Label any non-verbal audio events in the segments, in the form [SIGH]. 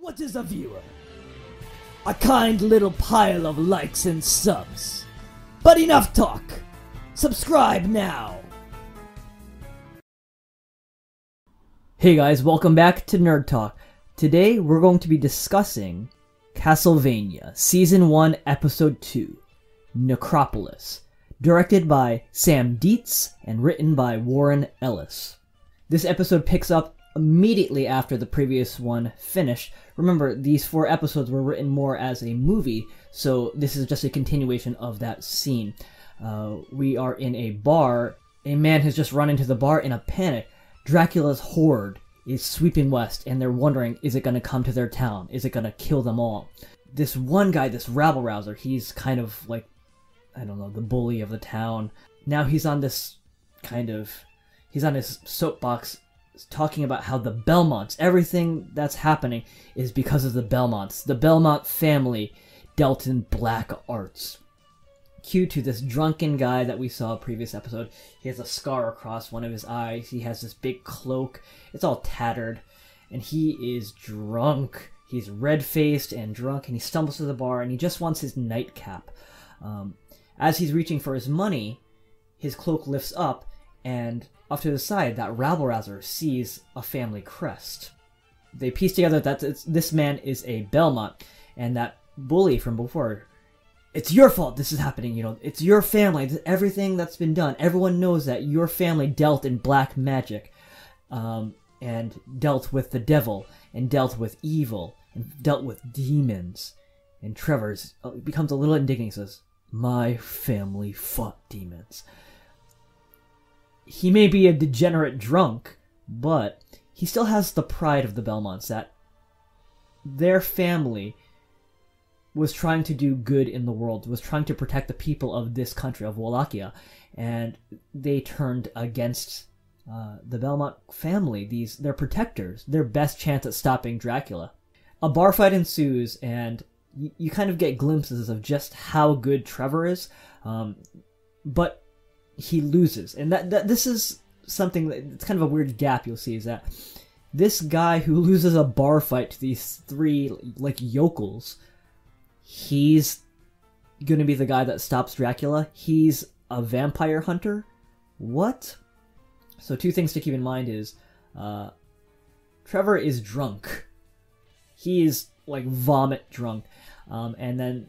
What is a viewer? A kind little pile of likes and subs. But enough talk! Subscribe now! Hey guys, welcome back to Nerd Talk. Today we're going to be discussing Castlevania Season 1, Episode 2 Necropolis, directed by Sam Deats and written by Warren Ellis. This episode picks up immediately after the previous one finished. Remember, these four episodes were written more as a movie, so this is just a continuation of that scene. Uh, we are in a bar. A man has just run into the bar in a panic. Dracula's horde is sweeping west, and they're wondering is it going to come to their town? Is it going to kill them all? This one guy, this rabble rouser, he's kind of like, I don't know, the bully of the town. Now he's on this kind of. He's on his soapbox talking about how the Belmonts, everything that's happening is because of the Belmonts. The Belmont family dealt in black arts. Cue to this drunken guy that we saw previous episode. He has a scar across one of his eyes. He has this big cloak. It's all tattered. And he is drunk. He's red faced and drunk, and he stumbles to the bar and he just wants his nightcap. Um, as he's reaching for his money, his cloak lifts up, and off to the side, that rabble rouser sees a family crest. They piece together that this man is a Belmont, and that bully from before. It's your fault this is happening, you know. It's your family. Everything that's been done. Everyone knows that your family dealt in black magic, um, and dealt with the devil, and dealt with evil, and dealt with demons. And Trevor's uh, becomes a little indignant. He says, "My family fought demons." He may be a degenerate drunk, but he still has the pride of the Belmonts that their family was trying to do good in the world, was trying to protect the people of this country, of Wallachia, and they turned against uh, the Belmont family, these their protectors, their best chance at stopping Dracula. A bar fight ensues, and you, you kind of get glimpses of just how good Trevor is. Um, but he loses, and that, that this is something that it's kind of a weird gap you'll see is that this guy who loses a bar fight to these three like yokels, he's gonna be the guy that stops Dracula. He's a vampire hunter. What? So two things to keep in mind is uh, Trevor is drunk. He is like vomit drunk. Um, and then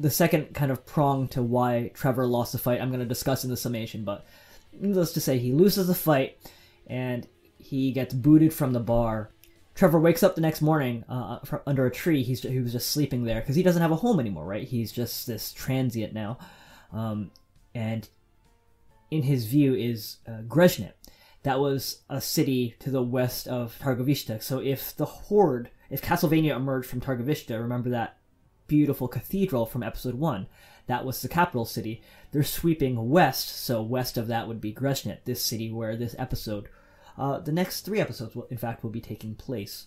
the second kind of prong to why Trevor lost the fight, I'm going to discuss in the summation, but needless to say, he loses the fight and he gets booted from the bar. Trevor wakes up the next morning uh, under a tree. He's he was just sleeping there because he doesn't have a home anymore, right? He's just this transient now, um, and in his view is uh, Grezhnyt. That was a city to the west of Targovishte. So if the Horde, if Castlevania emerged from Targovishte, remember that beautiful cathedral from episode 1. That was the capital city. They're sweeping west, so west of that would be Grezhnyt, this city where this episode, uh, the next three episodes, will, in fact, will be taking place.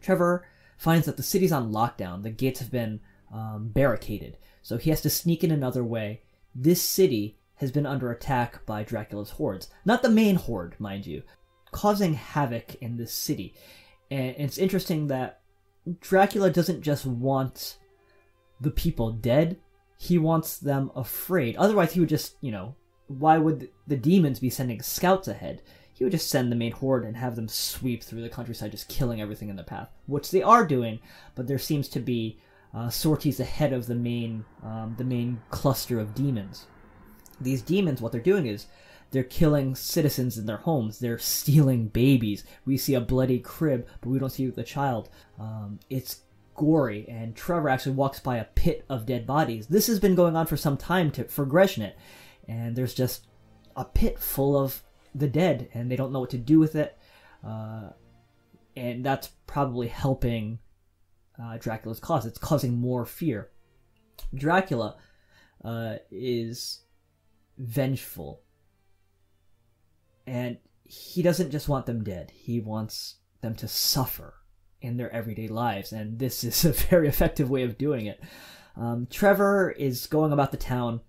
Trevor finds that the city's on lockdown. The gates have been um, barricaded, so he has to sneak in another way. This city has been under attack by Dracula's hordes. Not the main horde, mind you, causing havoc in this city. And it's interesting that Dracula doesn't just want the people dead, he wants them afraid. Otherwise, he would just, you know, why would the demons be sending scouts ahead? He would just send the main horde and have them sweep through the countryside, just killing everything in their path, which they are doing. But there seems to be uh, sorties ahead of the main, um, the main cluster of demons. These demons, what they're doing is they're killing citizens in their homes. They're stealing babies. We see a bloody crib, but we don't see the child. Um, it's gory, and Trevor actually walks by a pit of dead bodies. This has been going on for some time to, for Greshnet, and there's just a pit full of the dead, and they don't know what to do with it. Uh, and that's probably helping uh, Dracula's cause. It's causing more fear. Dracula uh, is vengeful and he doesn't just want them dead, he wants them to suffer in their everyday lives, and this is a [LAUGHS] very effective way of doing it. Um, Trevor is going about the town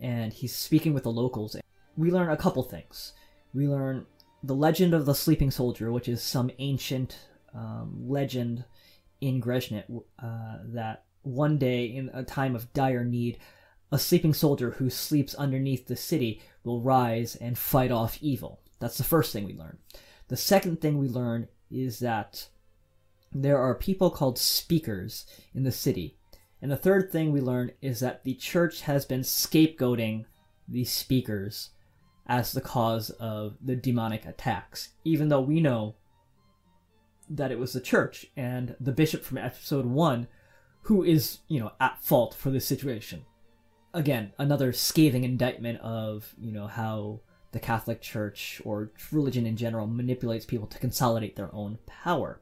and he's speaking with the locals. We learn a couple things. We learn the legend of the sleeping soldier, which is some ancient um, legend in Greznet uh, that one day, in a time of dire need, a sleeping soldier who sleeps underneath the city will rise and fight off evil. That's the first thing we learn. The second thing we learn is that there are people called speakers in the city. And the third thing we learn is that the church has been scapegoating these speakers as the cause of the demonic attacks, even though we know that it was the church and the bishop from episode 1 who is, you know, at fault for this situation. Again, another scathing indictment of, you know, how the Catholic Church or religion in general manipulates people to consolidate their own power.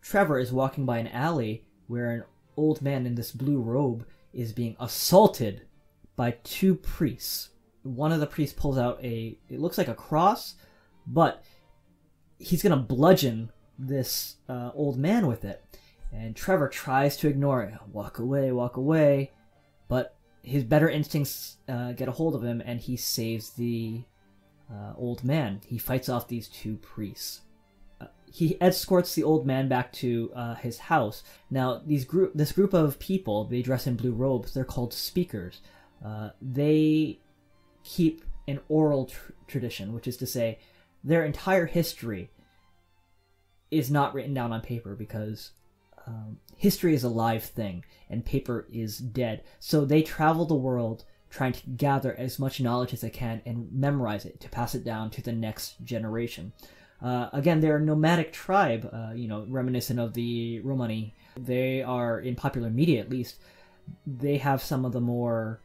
Trevor is walking by an alley where an old man in this blue robe is being assaulted by two priests. One of the priests pulls out a it looks like a cross, but he's gonna bludgeon this uh, old man with it. And Trevor tries to ignore it, walk away, walk away, but his better instincts uh, get a hold of him, and he saves the uh, old man. He fights off these two priests. Uh, he escorts the old man back to uh, his house. Now, these group, this group of people, they dress in blue robes. They're called speakers. Uh, they keep an oral tr- tradition, which is to say, their entire history is not written down on paper because um, history is a live thing and paper is dead. So they travel the world trying to gather as much knowledge as they can and memorize it to pass it down to the next generation. Uh, again, they're a nomadic tribe, uh, you know, reminiscent of the Romani. They are, in popular media at least, they have some of the more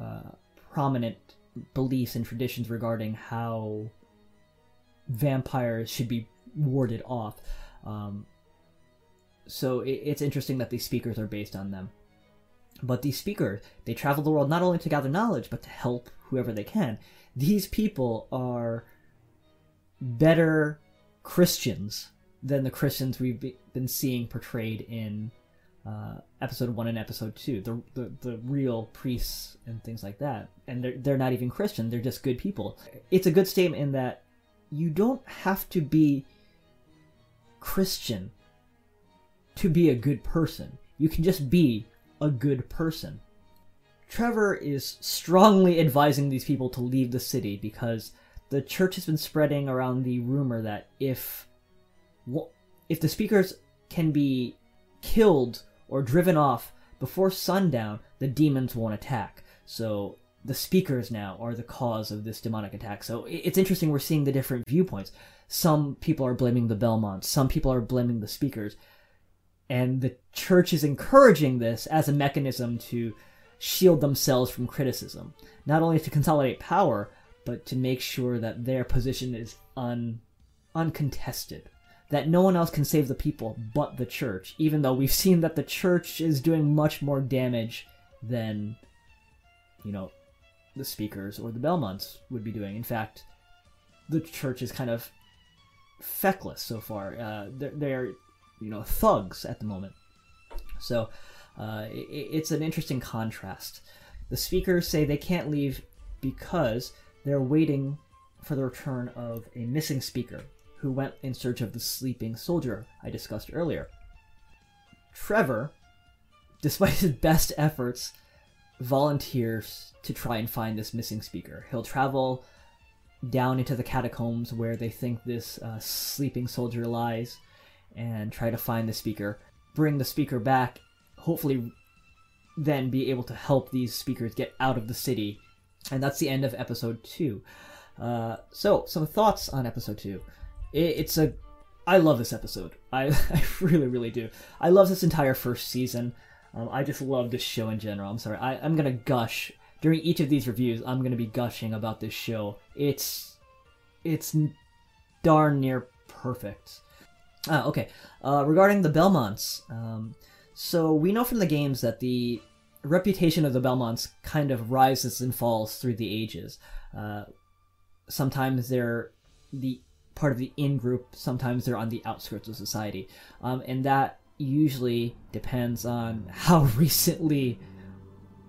uh, prominent beliefs and traditions regarding how vampires should be warded off. Um, so it, it's interesting that these speakers are based on them. But these speakers, they travel the world not only to gather knowledge, but to help whoever they can. These people are better Christians than the Christians we've been seeing portrayed in uh, episode one and episode two, the, the the real priests and things like that. And they're they're not even Christian; they're just good people. It's a good statement in that you don't have to be Christian to be a good person. You can just be a good person. Trevor is strongly advising these people to leave the city because the church has been spreading around the rumor that if if the speakers can be killed or driven off before sundown, the demons won't attack. So the speakers now are the cause of this demonic attack. So it's interesting we're seeing the different viewpoints. Some people are blaming the Belmonts, some people are blaming the speakers. And the church is encouraging this as a mechanism to shield themselves from criticism. Not only to consolidate power, but to make sure that their position is un, uncontested. That no one else can save the people but the church, even though we've seen that the church is doing much more damage than, you know, the speakers or the Belmonts would be doing. In fact, the church is kind of feckless so far. Uh, they're, they're, you know, thugs at the moment. So uh, it, it's an interesting contrast. The speakers say they can't leave because they're waiting for the return of a missing speaker who went in search of the sleeping soldier I discussed earlier. Trevor, despite his best efforts, volunteers to try and find this missing speaker. He'll travel down into the catacombs where they think this uh, sleeping soldier lies and try to find the speaker, bring the speaker back, hopefully then be able to help these speakers get out of the city. And that's the end of episode two. Uh, so, some thoughts on episode two. It, it's a. I love this episode. I, [LAUGHS] I really, really do. I love this entire first season. Um, I just love this show in general. I'm sorry. I, I'm going to gush during each of these reviews, I'm going to be gushing about this show. It's it's darn near perfect. Uh, okay, uh, regarding the Belmonts, um, so we know from the games that the reputation of the Belmonts kind of rises and falls through the ages. Uh, sometimes they're the part of the in group, sometimes they're on the outskirts of society, um, and that usually depends on [LAUGHS] how recently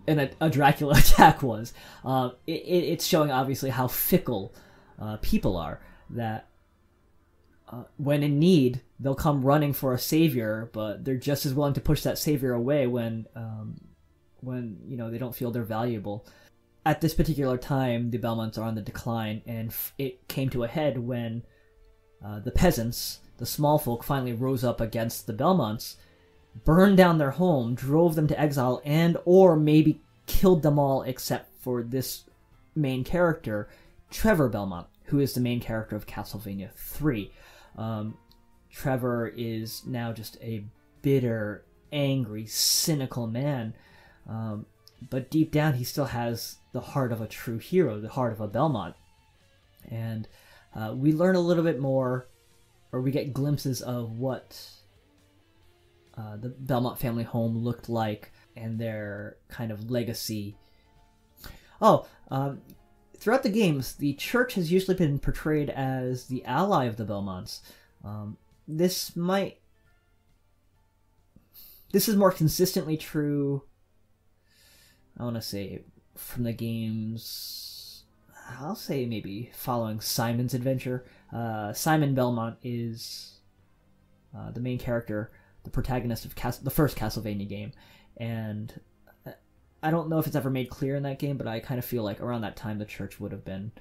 an, a Dracula [LAUGHS] attack was. Uh, it, it's showing obviously how fickle uh, people are. That uh, when in need, they'll come running for a savior, but they're just as willing to push that savior away when um, when you know they don't feel they're valuable. At this particular time, the Belmonts are on the decline, and f- it came to a head when uh, the peasants, the small folk, finally rose up against the Belmonts, burned down their home, drove them to exile, and or maybe killed them all except for this main character, Trevor Belmont, who is the main character of Castlevania 3. Um, Trevor is now just a bitter, angry, cynical man. Um, but deep down, he still has the heart of a true hero, the heart of a Belmont. And uh, we learn a little bit more, or we get glimpses of what uh, the Belmont family home looked like and their kind of legacy. Oh, um, throughout the games, the church has usually been portrayed as the ally of the Belmonts. Um, this might. This is more consistently true. I want to say from the games. I'll say maybe following Simon's adventure. Uh, Simon Belmont is uh, the main character, the protagonist of Cas- the first Castlevania game, and I don't know if it's ever made clear in that game, but I kind of feel like around that time the church would have been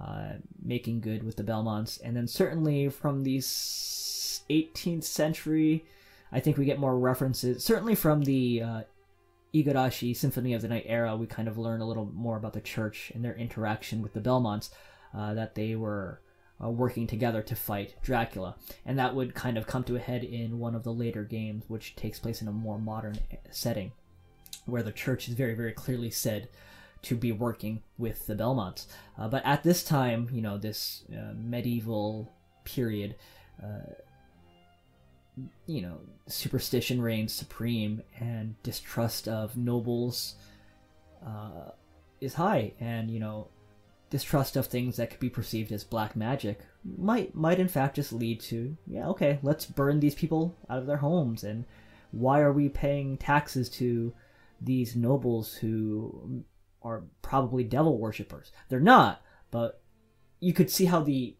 uh, making good with the Belmonts, and then certainly from the 18th century, I think we get more references. Certainly from the uh, Igarashi Symphony of the Night era, we kind of learn a little more about the church and their interaction with the Belmonts, uh, that they were uh, working together to fight Dracula, and that would kind of come to a head in one of the later games, which takes place in a more modern setting where the church is very, very clearly said to be working with the Belmonts. Uh, but at this time, you know, this uh, medieval period, uh, you know, superstition reigns supreme, and distrust of nobles uh, is high, and you know, distrust of things that could be perceived as black magic might might in fact just lead to yeah okay let's burn these people out of their homes and why are we paying taxes to these nobles who are probably devil worshippers. They're not, but you could see how the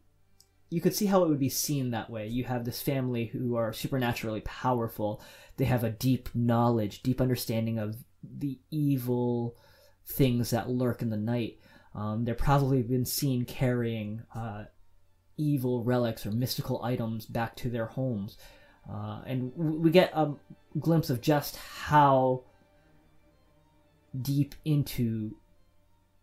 you could see how it would be seen that way. You have this family who are supernaturally powerful. They have a deep knowledge, deep understanding of the evil things that lurk in the night. Um, they're probably been seen carrying uh, evil relics or mystical items back to their homes. Uh, and we get a glimpse of just how deep into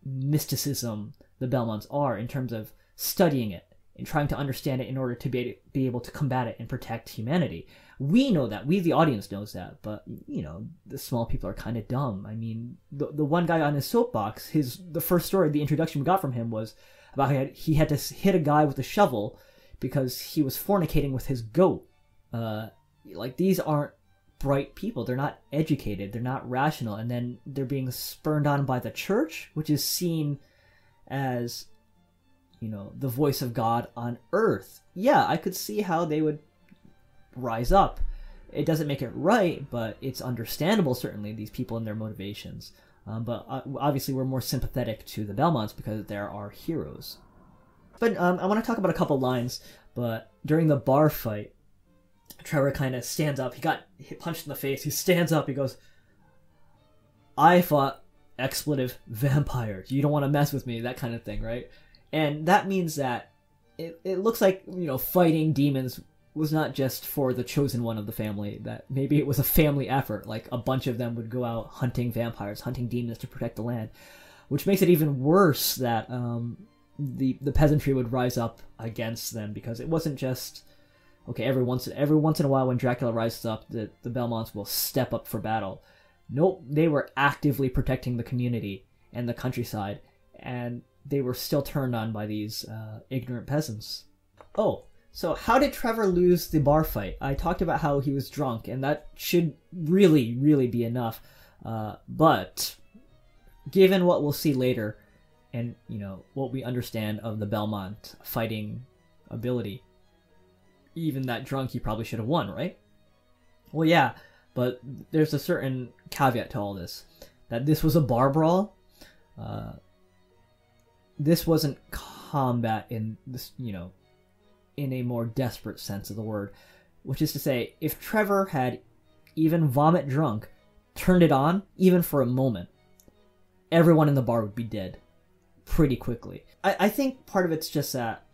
mysticism the Belmonts are in terms of studying it and trying to understand it in order to be, be able to combat it and protect humanity. We know that. We, the audience, knows that. But, you know, the small people are kind of dumb. I mean, the, the one guy on his soapbox, his the first story, the introduction we got from him was about how he had to hit a guy with a shovel because he was fornicating with his goat. Uh, like, these aren't bright people. They're not educated. They're not rational. And then they're being spurned on by the church, which is seen as, you know, the voice of God on earth. Yeah, I could see how they would rise up. It doesn't make it right, but it's understandable, certainly, these people and their motivations. Um, but uh, obviously, we're more sympathetic to the Belmonts because they're our heroes. But um, I want to talk about a couple lines. But during the bar fight, Trevor kind of stands up. He got punched in the face. He stands up. He goes, I fought expletive vampires. You don't want to mess with me, that kind of thing, right? And that means that it, it looks like, you know, fighting demons was not just for the chosen one of the family, that maybe it was a family effort. Like a bunch of them would go out hunting vampires, hunting demons to protect the land, which makes it even worse that um, the, the peasantry would rise up against them because it wasn't just okay, every once every once in a while when Dracula rises up, the, the Belmonts will step up for battle. Nope, they were actively protecting the community and the countryside, and they were still turned on by these uh, ignorant peasants. Oh, so how did Trevor lose the bar fight? I talked about how he was drunk, and that should really, really be enough. Uh, but given what we'll see later, and you know what we understand of the Belmont fighting ability, even that drunk, he probably should have won, right? Well, yeah, but there's a certain caveat to all this that this was a bar brawl. Uh, this wasn't combat in this, you know, in a more desperate sense of the word, which is to say, if Trevor had even vomit drunk turned it on, even for a moment, everyone in the bar would be dead pretty quickly. I, I think part of it's just that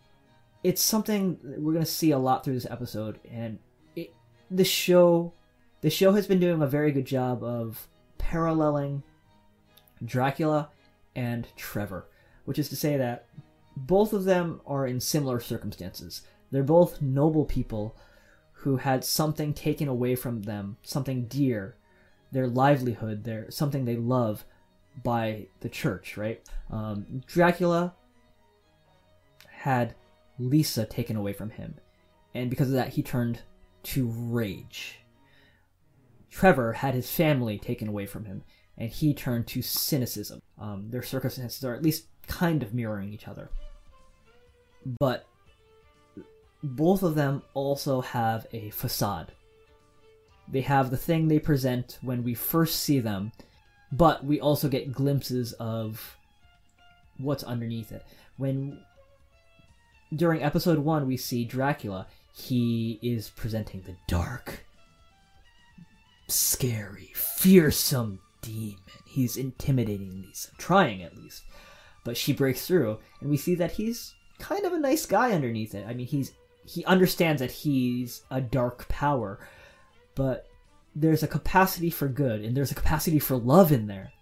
it's something we're going to see a lot through this episode, and it, the show the show has been doing a very good job of paralleling Dracula and Trevor, which is to say that both of them are in similar circumstances. They're both noble people who had something taken away from them, something dear, their livelihood, their something they love by the church, right? Um, Dracula had Lisa taken away from him, and because of that, he turned to rage. Trevor had his family taken away from him, and he turned to cynicism. Um, their circumstances are at least kind of mirroring each other. But both of them also have a facade. They have the thing they present when we first see them, but we also get glimpses of what's underneath it. When during episode 1 we see Dracula, he is presenting the dark, scary, fearsome demon. He's intimidating Lisa, trying at least. But she breaks through, and we see that he's kind of a nice guy underneath it. I mean, he's he understands that he's a dark power, but there's a capacity for good and there's a capacity for love in there.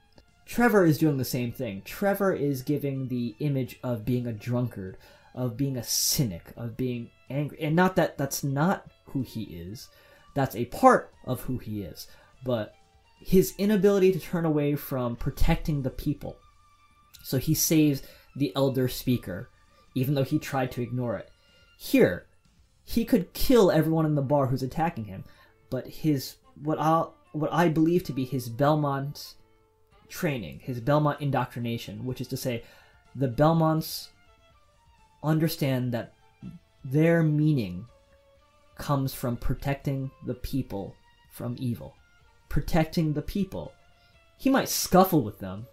Trevor is doing the same thing. Trevor is giving the image of being a drunkard, of being a cynic, of being angry. And not that that's not who he is. That's a part of who he is. But his inability to turn away from protecting the people. So he saves the elder speaker, even though he tried to ignore it. Here, he could kill everyone in the bar who's attacking him, but his what I what I believe to be his Belmont training, his Belmont indoctrination, which is to say, the Belmonts understand that their meaning comes from protecting the people from evil. Protecting the people. He might scuffle with them.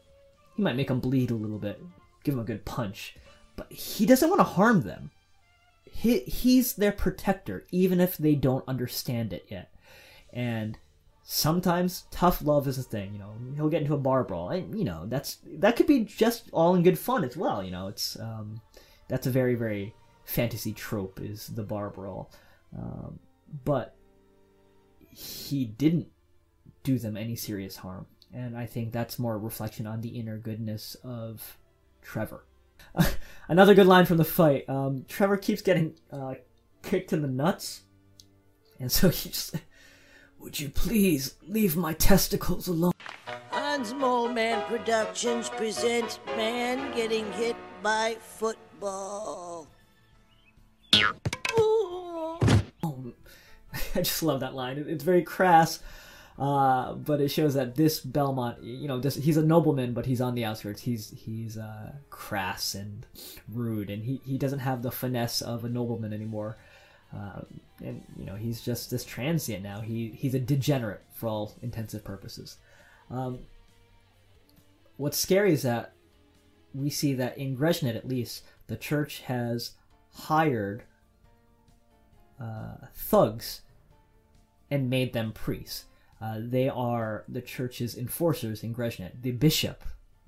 He might make them bleed a little bit, give them a good punch, but he doesn't want to harm them. He, he's their protector, even if they don't understand it yet. And sometimes tough love is a thing. You know, he'll get into a bar brawl, and you know that's that could be just all in good fun as well. You know, it's um, that's a very very fantasy trope is the bar brawl, um, but he didn't do them any serious harm, and I think that's more a reflection on the inner goodness of Trevor. [LAUGHS] Another good line from the fight. Um, Trevor keeps getting uh, kicked in the nuts, and so [LAUGHS] he just would you please leave my testicles alone? Hans Moleman Productions presents Man Getting Hit by Football. [LAUGHS] I just love that line. It's very crass, uh, but it shows that this Belmont, you know, this, he's a nobleman, but he's on the outskirts. He's he's uh, crass and rude, and he, he doesn't have the finesse of a nobleman anymore. Uh, and you know he's just this transient now. He he's a degenerate for all intensive purposes. Um, what's scary is that we see that in Greshnet, at least, the church has hired uh, thugs and made them priests. Uh, they are the church's enforcers in Greshnet. The bishop,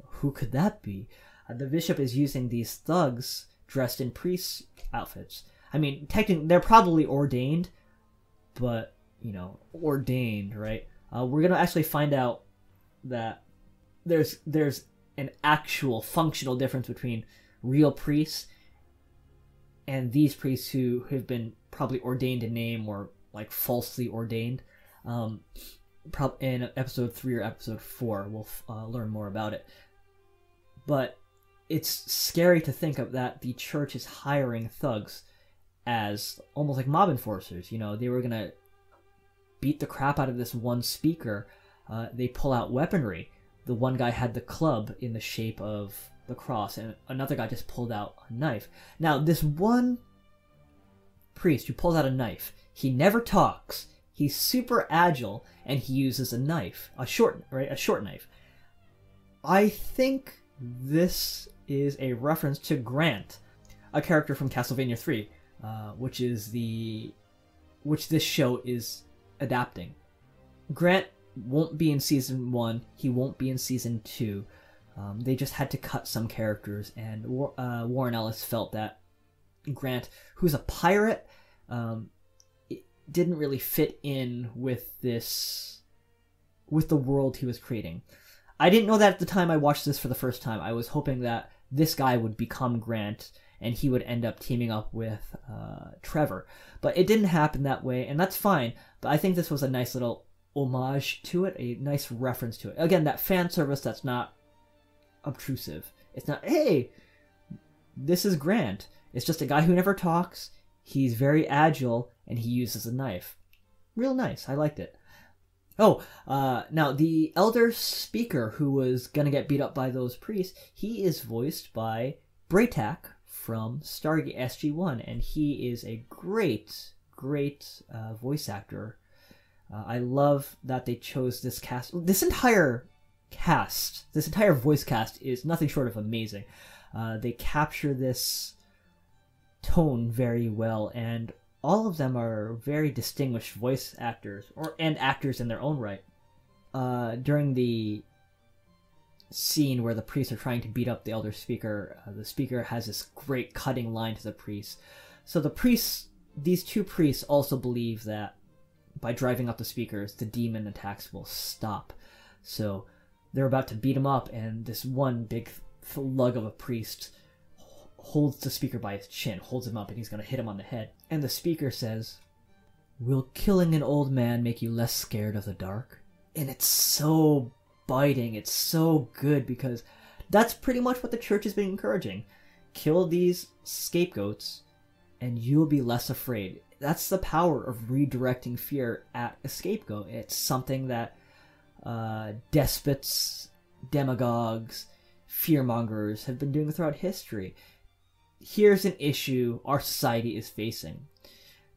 who could that be? Uh, the bishop is using these thugs dressed in priest outfits I mean, technically, they're probably ordained, but you know, ordained, right? Uh, we're gonna actually find out that there's there's an actual functional difference between real priests and these priests who have been probably ordained in name or like falsely ordained. Um, in episode three or episode four, we'll uh, learn more about it. But it's scary to think of that the church is hiring thugs as almost like mob enforcers. You know, they were gonna beat the crap out of this one speaker. Uh, they pull out weaponry. The one guy had the club in the shape of the cross, and another guy just pulled out a knife. Now, this one priest who pulls out a knife, he never talks. He's super agile, and he uses a knife, a short, right, a short knife. I think this is a reference to Grant, a character from Castlevania 3, uh, which is the which this show is adapting. Grant won't be in season one. He won't be in season two. Um, they just had to cut some characters, and uh, Warren Ellis felt that Grant, who's a pirate, um, didn't really fit in with this, with the world he was creating. I didn't know that at the time I watched this for the first time. I was hoping that this guy would become Grant and he would end up teaming up with uh, Trevor. But it didn't happen that way, and that's fine. But I think this was a nice little homage to it, a nice reference to it. Again, that fan service that's not obtrusive. It's not, hey, this is Grant. It's just a guy who never talks. He's very agile and he uses a knife. Real nice. I liked it. Oh, uh, now the elder speaker who was gonna get beat up by those priests, he is voiced by Bra'tac from Stargate SG-1, and he is a great, great uh, voice actor. Uh, I love that they chose this cast. This entire cast, this entire voice cast is nothing short of amazing. Uh, they capture this tone very well, and all of them are very distinguished voice actors, or and actors in their own right. Uh, during the scene where the priests are trying to beat up the elder speaker, uh, the speaker has this great cutting line to the priests. So the priests, these two priests, also believe that by driving out the speakers, the demon attacks will stop. So they're about to beat him up, and this one big lug of a priest holds the speaker by his chin, holds him up, and he's going to hit him on the head. And the speaker says, Will killing an old man make you less scared of the dark? And it's so biting, it's so good because that's pretty much what the church has been encouraging. Kill these scapegoats, and you'll be less afraid. That's the power of redirecting fear at a scapegoat. It's something that uh, despots, demagogues, fearmongers have been doing throughout history here's an issue our society is facing.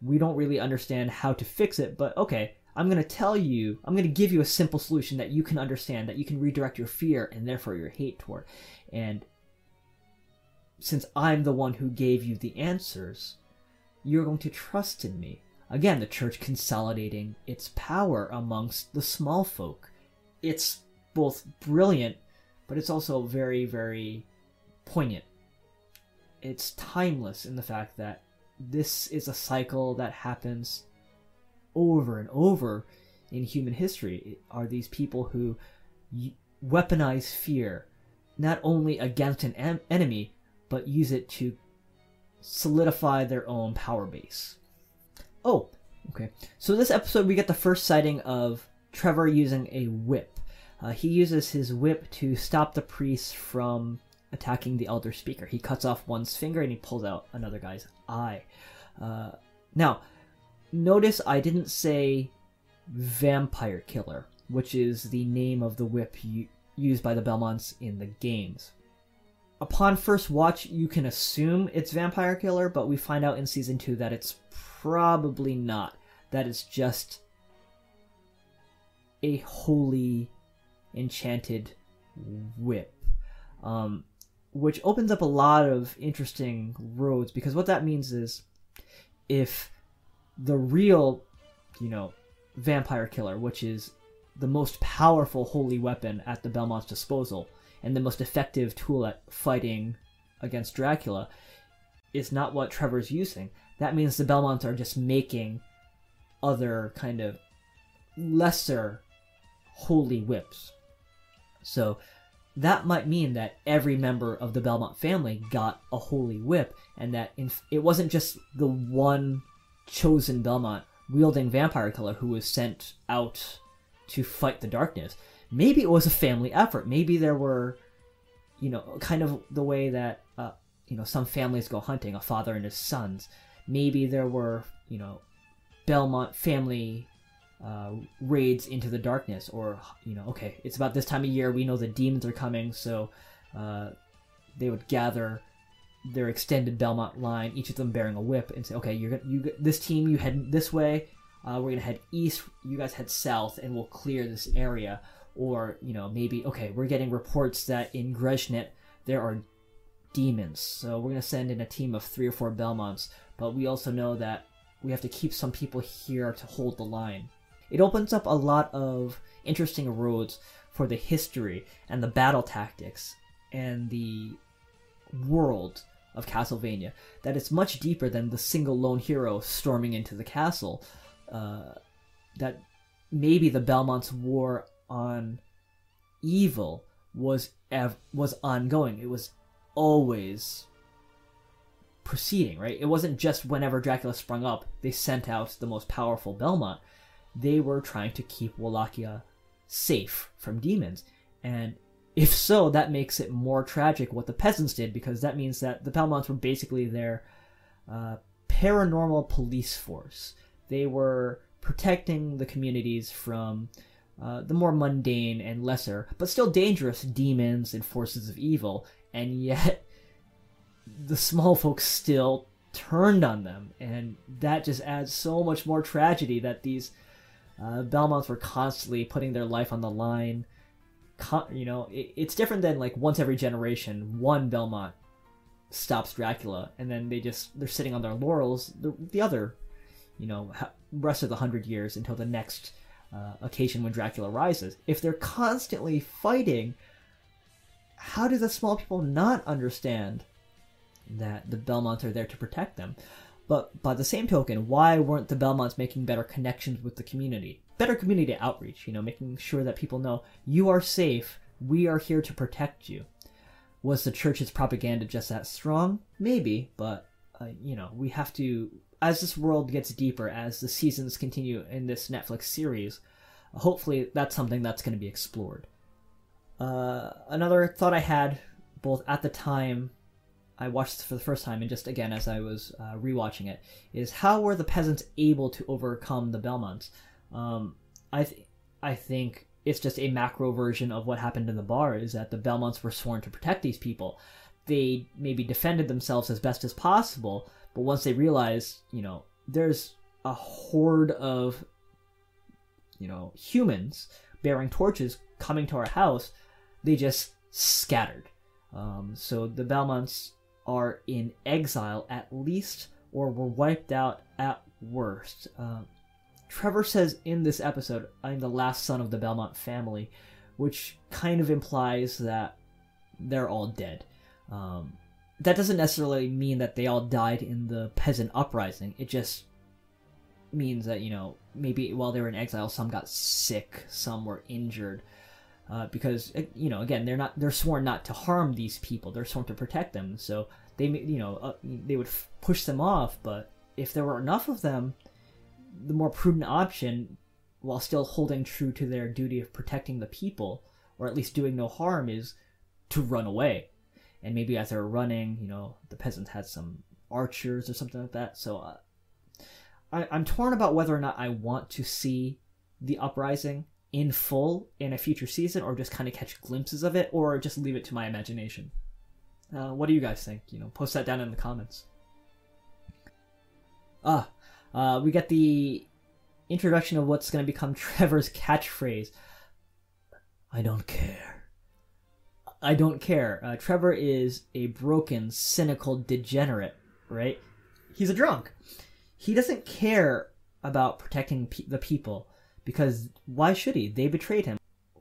We don't really understand how to fix it, but okay, I'm going to tell you, I'm going to give you a simple solution that you can understand, that you can redirect your fear and therefore your hate toward. And since I'm the one who gave you the answers, you're going to trust in me. Again, the church consolidating its power amongst the small folk. It's both brilliant, but it's also very, very poignant it's timeless in the fact that this is a cycle that happens over and over in human history are these people who weaponize fear not only against an em- enemy but use it to solidify their own power base oh okay so this episode we get the first sighting of trevor using a whip uh, he uses his whip to stop the priests from attacking the elder speaker. He cuts off one's finger and he pulls out another guy's eye. Uh, now, notice I didn't say vampire killer, which is the name of the whip u- used by the Belmonts in the games. Upon first watch, you can assume it's vampire killer, but we find out in season two that it's probably not. That it's just a holy, enchanted whip. Um, which opens up a lot of interesting roads because what that means is if the real, you know, vampire killer, which is the most powerful holy weapon at the Belmont's disposal and the most effective tool at fighting against Dracula, is not what Trevor's using. That means the Belmonts are just making other kind of lesser holy whips. So that might mean that every member of the Belmont family got a holy whip, and that it wasn't just the one chosen Belmont wielding vampire killer who was sent out to fight the darkness. Maybe it was a family effort. Maybe there were, you know, kind of the way that, uh, you know, some families go hunting, a father and his sons. Maybe there were, you know, Belmont family uh, raids into the darkness, or you know, okay, it's about this time of year. We know the demons are coming, so uh, they would gather their extended Belmont line, each of them bearing a whip, and say, okay, you're you this team, you head this way. Uh, we're gonna head east. You guys head south, and we'll clear this area. Or you know, maybe okay, we're getting reports that in Greshnet there are demons, so we're gonna send in a team of three or four Belmonts. but we also know that we have to keep some people here to hold the line. It opens up a lot of interesting roads for the history and the battle tactics and the world of Castlevania. That it's much deeper than the single lone hero storming into the castle. Uh, that maybe the Belmont's war on evil was ev- was ongoing. It was always proceeding, right? It wasn't just whenever Dracula sprung up, they sent out the most powerful Belmont. They were trying to keep Wallachia safe from demons. And if so, that makes it more tragic what the peasants did, because that means that the Belmonts were basically their uh, paranormal police force. They were protecting the communities from uh, the more mundane and lesser, but still dangerous demons and forces of evil, and yet [LAUGHS] the small folks still turned on them, and that just adds so much more tragedy that these uh, Belmonts were constantly putting their life on the line. Con- you know, it, it's different than like once every generation, one Belmont stops Dracula, and then they just they're sitting on their laurels. The, the other, you know, ha- rest of the hundred years until the next uh, occasion when Dracula rises. If they're constantly fighting, how do the small people not understand that the Belmonts are there to protect them? But by the same token, why weren't the Belmonts making better connections with the community? Better community outreach, you know, making sure that people know you are safe, we are here to protect you. Was the church's propaganda just that strong? Maybe, but, uh, you know, we have to, as this world gets deeper, as the seasons continue in this Netflix series, hopefully that's something that's going to be explored. Uh, another thought I had, both at the time I watched this for the first time, and just again as I was uh, rewatching it, is how were the peasants able to overcome the Belmonts? Um, I th- I think it's just a macro version of what happened in the bar. Is that the Belmonts were sworn to protect these people. They maybe defended themselves as best as possible, but once they realized, you know, there's a horde of, you know, humans bearing torches coming to our house, they just scattered. Um, so the Belmonts are in exile at least, or were wiped out at worst. Uh, Trevor says in this episode, I'm the last son of the Belmont family, which kind of implies that they're all dead. Um, that doesn't necessarily mean that they all died in the peasant uprising. It just means that, you know, maybe while they were in exile, some got sick, some were injured. Uh, because you know again they're not they're sworn not to harm these people they're sworn to protect them so they you know uh, they would f- push them off but if there were enough of them the more prudent option while still holding true to their duty of protecting the people or at least doing no harm is to run away and maybe as they're running you know the peasants had some archers or something like that. So uh, I, i'm torn about whether or not i want to see the uprising in full in a future season or just kind of catch glimpses of it or just leave it to my imagination. Uh, what do you guys think? You know post that down in the comments. Ah uh, we get the introduction of what's going to become [LAUGHS] trevor's catchphrase. I don't care i don't care uh, trevor is a broken cynical degenerate right he's a drunk he doesn't care about protecting pe- the people because why should he? They betrayed him.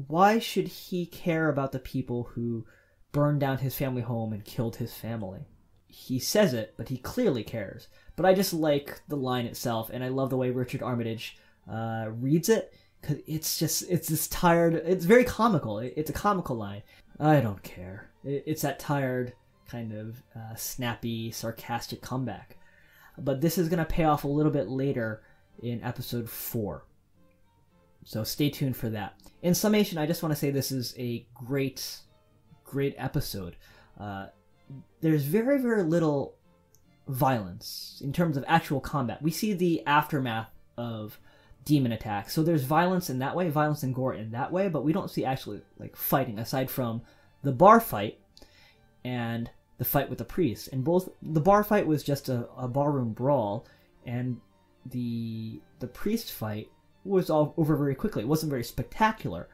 Why should he care about the people who burned down his family home and killed his family? He says it, but he clearly cares. But I just like the line itself, and I love the way Richard Armitage uh, reads it because it's just it's this tired. It's very comical. It's a comical line. I don't care. It's that tired kind of uh, snappy, sarcastic comeback. But this is gonna pay off a little bit later in episode four. So stay tuned for that. In summation, I just want to say this is a great, great episode. Uh, there's very, very little violence in terms of actual combat. We see the aftermath of demon attacks, so there's violence in that way, violence and gore in that way, but we don't see actually like fighting aside from the bar fight and the fight with the priest. And both the bar fight was just a, a barroom brawl, and the the priest fight was all over very quickly. It wasn't very spectacular.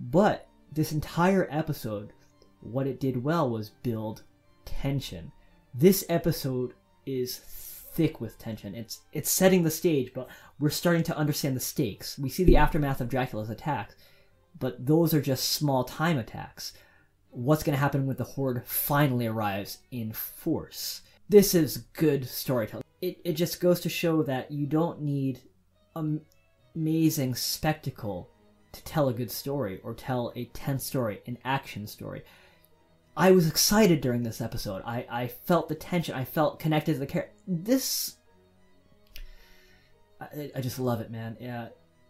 But this entire episode, what it did well was build tension. This episode is thick with tension. It's it's setting the stage, but we're starting to understand the stakes. We see the aftermath of Dracula's attack, but those are just small time attacks. What's going to happen when the horde finally arrives in force? This is good storytelling. It it just goes to show that you don't need am- amazing spectacle to tell a good story or tell a tense story, an action story. I was excited during this episode. I, I felt the tension. I felt connected to the character. This, I, I just love it, man. Yeah,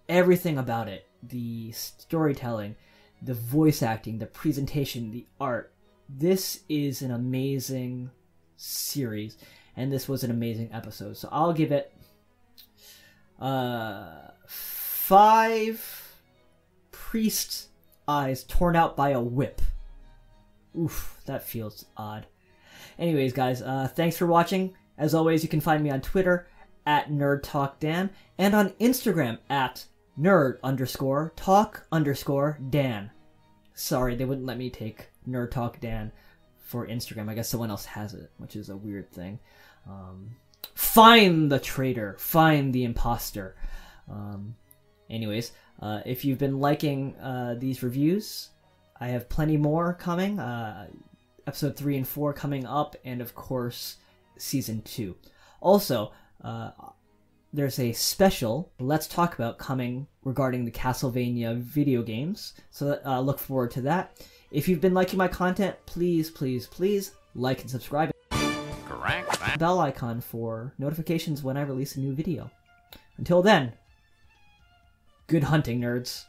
everything about it, the storytelling, the voice acting, the presentation, the art. This is an amazing series, and this was an amazing episode. So I'll give it uh five priest eyes torn out by a whip. Oof, that feels odd. Anyways, guys, uh, thanks for watching. As always, you can find me on Twitter at Nerd Talk Dan and on Instagram at Nerd underscore Talk underscore Dan. Sorry, they wouldn't let me take Nerd Talk Dan for Instagram. I guess someone else has it, which is a weird thing. Um, find the traitor. Find the imposter. Um, anyways, uh, if you've been liking uh, these reviews, I have plenty more coming. Uh, episode three and four coming up, and of course, season two. Also, uh, there's a special Let's Talk About coming regarding the Castlevania video games. So uh, look forward to that. If you've been liking my content, please, please, please like and subscribe. Correct. Bell icon for notifications when I release a new video. Until then, good hunting, nerds.